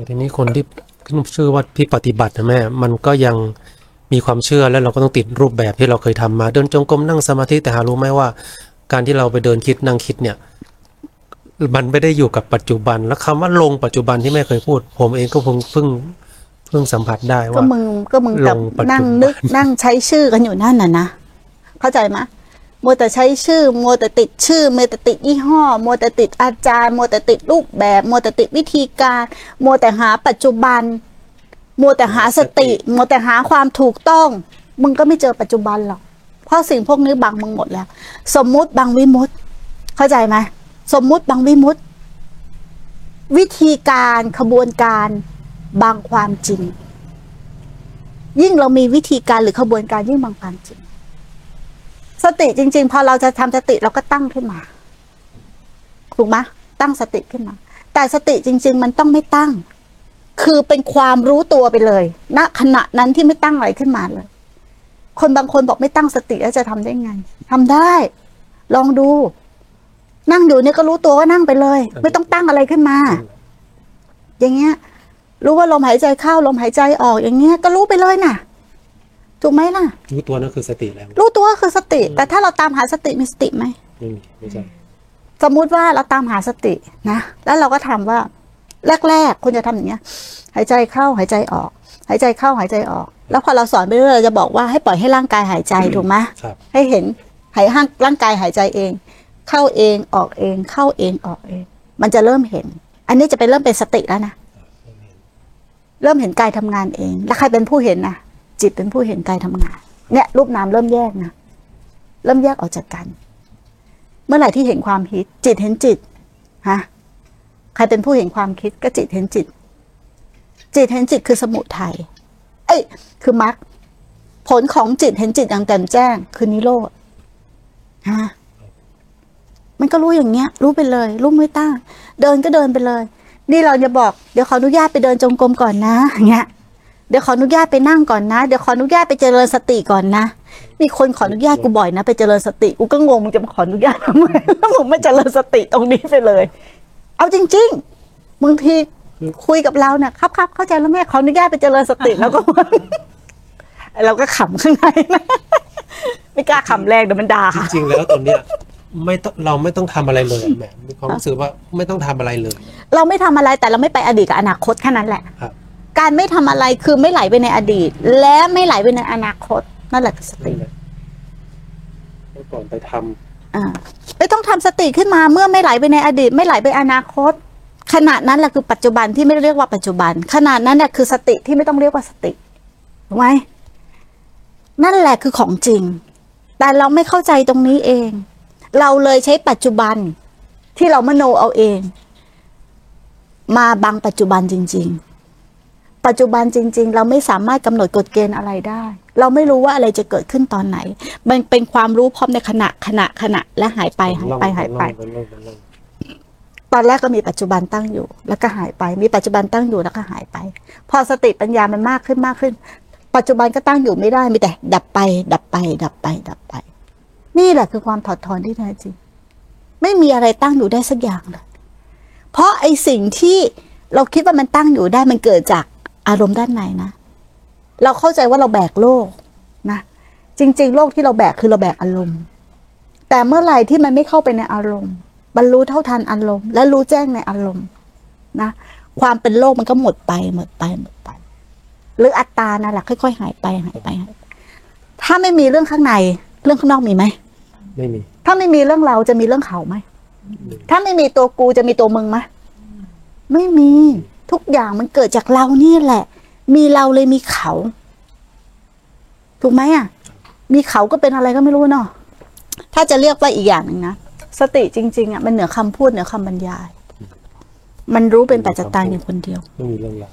แต่ทีนี้คนที่ชื่อว่าที่ปฏิบัตินะแม่ มันก็ยังมีความเชื่อแล้วเราก็ต้องติดรูปแบบที่เราเคยทำมา เดินจงกรมนั่งสมาธิแต่หารู้ไหมว่า การที่เราไปเดินคิดนั่งคิดเนี่ย มันไม่ได้อยู่กับปัจจุบัน แล้วคำว่าลงปัจจุบันที่แม่เคยพูด ผมเองก็เพิ่งเพิ่งเพิ่งสัมผัสได้ก็ว่ามึงก็มึงกับลงปัจจุบันนั่งนึกนั่งใช้ชื่อกันอยู่นั่นน่ะนะเข้าใจไหม มัวแต่ใช้ชื่อ มัวแต่ติดชื่อ มัวแต่ติดยี่ห้อ มัวแต่ติดอาจารย์ มัวแต่ติดรูปแบบ มัวแต่ติดวิธีการ มัวแต่หาปัจจุบัน มัวแต่หาสติ มัวแต่หาความถูกต้อง มึงก็ไม่เจอปัจจุบันหรอก เพราะสิ่งพวกนี้บังมึงหมดแล้ว สมมุติบังวิมุตติเข้าใจไหมสมมุติบังวิมุตติวิธีการขบวนการบางความจริง ยิ่งเรามีวิธีการหรือขบวนการยิ่งบางความจริง สติจริง ๆ พอเราจะทำสติเราก็ตั้งขึ้นมาถูกไหมตั้งสติขึ้นมา แต่สติจริง ๆ มันต้องไม่ตั้ง คือเป็นความรู้ตัวไปเลยณขณะนั้นที่ไม่ตั้งอะไรขึ้นมาเลย คนบางคนบอกไม่ตั้งสติแล้วจะทำได้ไงทำได้ ลองดู นั่งอยู่เนี่ยก็รู้ตัวว่านั่งไปเลย ไม่ต้องตั้งอะไรขึ้นมา อย่างเงี้ย รู้ว่าลมหายใจเข้าลมหายใจออก อย่างเงี้ยก็รู้ไปเลยน่ะ ถูกไหมล่ะ รู้ตัวนั่นคือสติแล้ว รู้ตัวก็คือสติ แต่ถ้าเราตามหาสติมีสติไหมไม่มีไม่ใช่สมมุติว่าเราตามหาสตินะ แล้วเราก็ทำว่า แรกๆคุณจะทำอย่างเงี้ย หายใจเข้าหายใจออก หายใจเข้าหายใจออก แล้วพอเราสอนไปเรื่อยๆเราจะบอกว่าให้ปล่อยให้ร่างกายหายใจถูกไหมครับให้เห็นหายห้างร่างกายหายใจเอง เข้าเองออกเอง เข้าเองออกเอง มันจะเริ่มเห็น อันนี้จะเป็นเริ่มเป็นสติแล้วนะเริ่มเห็นกายทำงานเอง แล้วใครเป็นผู้เห็นนะ จิตเป็นผู้เห็นกายทำงาน เนี่ย รูปนามเริ่มแยกนะ เริ่มแยกออกจากกัน เมื่อไหร่ที่เห็นความคิด จิตเห็นจิตฮะใครเป็นผู้เห็นความคิดก็จิตเห็นจิต จิตเห็นจิตคือสมุทัยเอ้ยคือมรรคผลของจิตเห็นจิตอย่างแจ่มแจ้ง คือนิโรธฮะมันก็รู้อย่างเงี้ย รู้ไปเลยรู้ไม่ตั้งเดินก็เดินไปเลย นี่เราจะบอก เดี๋ยวขออนุญาตไปเดินจงกรมก่อนนะอย่างเงี้ย เดี๋ยวขออนุญาตไปนั่งก่อนนะ เดี๋ยวขออนุญาตไปเจริญสติก่อนนะมีคนขออนุญาตกูบ่อยนะ ไปเจริญสติกูก็งงมึงจะมาขออนุญาตทำไมแล้วมึงไม่เจริญสติตรงนี้ไปเลย เอาจริงๆบางทีคุยกับเราเนี่ยครับครับเข้าใจแล้วแม่ขออนุญาตไปเจริญสติแล้วก็เราก็ขำข้างในนะไม่กล้าขำแรงเดี๋ยวมันด่าจริงๆแล้วตอนเนี้ยไม่ต้องเราไม่ต้องทำอะไรเลยแหมมีความรู้สึกว่าไม่ต้องทำอะไรเลย เราไม่ทำอะไรแต่เราไม่ไปอดีตกับอนาคตแค่นั้นแหละครับ การไม่ทำอะไรคือไม่ไหลไปในอดีต และไม่ไหลไปในอนาคตนั่นแหละคือสตินั่นแหละเมื่อก่อนไปทำอ่าไม่ต้องทำสติขึ้นมาเมื่อไม่ไหลไปในอดีต ไม่ไหลไปอนาคต ขณะนั้นแหละคือปัจจุบันที่ไม่ได้เรียกว่าปัจจุบัน ขณะนั้นแหละคือสติที่ไม่ต้องเรียกว่าสติถูกไหมนั่นแหละคือของจริง แต่เราไม่เข้าใจตรงนี้เอง เราเลยใช้ปัจจุบันที่เรามโนเอาเอง มาบังปัจจุบันจริง ๆ ปัจจุบันจริง ๆ เราไม่สามารถกำหนดกฎเกณฑ์อะไรได้ เราไม่รู้ว่าอะไรจะเกิดขึ้นตอนไหน มันเป็นความรู้พร้อมในขณะขณะขณะและหายไปหายไปหายไป ตอนแรกก็มีปัจจุบันตั้งอยู่ แล้วก็หายไป มีปัจจุบันตั้งอยู่แล้วก็หายไป พอสติปัญญามันมากขึ้นมากขึ้น ปัจจุบันก็ตั้งอยู่ไม่ได้มีแต่ ดับไป ดับไป ดับไป ดับไป นี่แหละคือความถอดถอนที่แท้จริง ไม่มีอะไรตั้งอยู่ได้สักอย่างเลยเพราะไอสิ่งที่เราคิดว่ามันตั้งอยู่ได้มันเกิดจาก อารมณ์ด้านในนะ เราเข้าใจว่าเราแบกโลกนะ จริง ๆ โลกที่เราแบกคือเราแบกอารมณ์ แต่เมื่อไหร่ที่มันไม่เข้าไปในอารมณ์ บรรลุเท่าทันอารมณ์ และรู้แจ้งในอารมณ์นะ ความเป็นโลกมันก็หมดไปหมดไปหมดไป หรืออัตตานั่นแหละค่อยๆหายไปหายไปหายไป ถ้าไม่มีเรื่องข้างใน เรื่องข้างนอกมีไหมไม่มี ถ้าไม่มีเรื่องเราจะมีเรื่องเขาไหมถ้าไม่มีตัวกูจะมีตัวมึงไหมไม่มีทุก อย่างมันเกิดจากเรานี่แหละ มีเราเลยมีเขา ถูกไหมอะ มีเขาก็เป็นอะไรก็ไม่รู้เนาะถ้าจะเรียกว่าอีกอย่างหนึ่งนะสติจริง ๆอะมันเหนือคำพูดเหนือคำบรรยาย มันรู้เป็นปัจจตังอย่างคนเดียวไม่มีเรื่องราว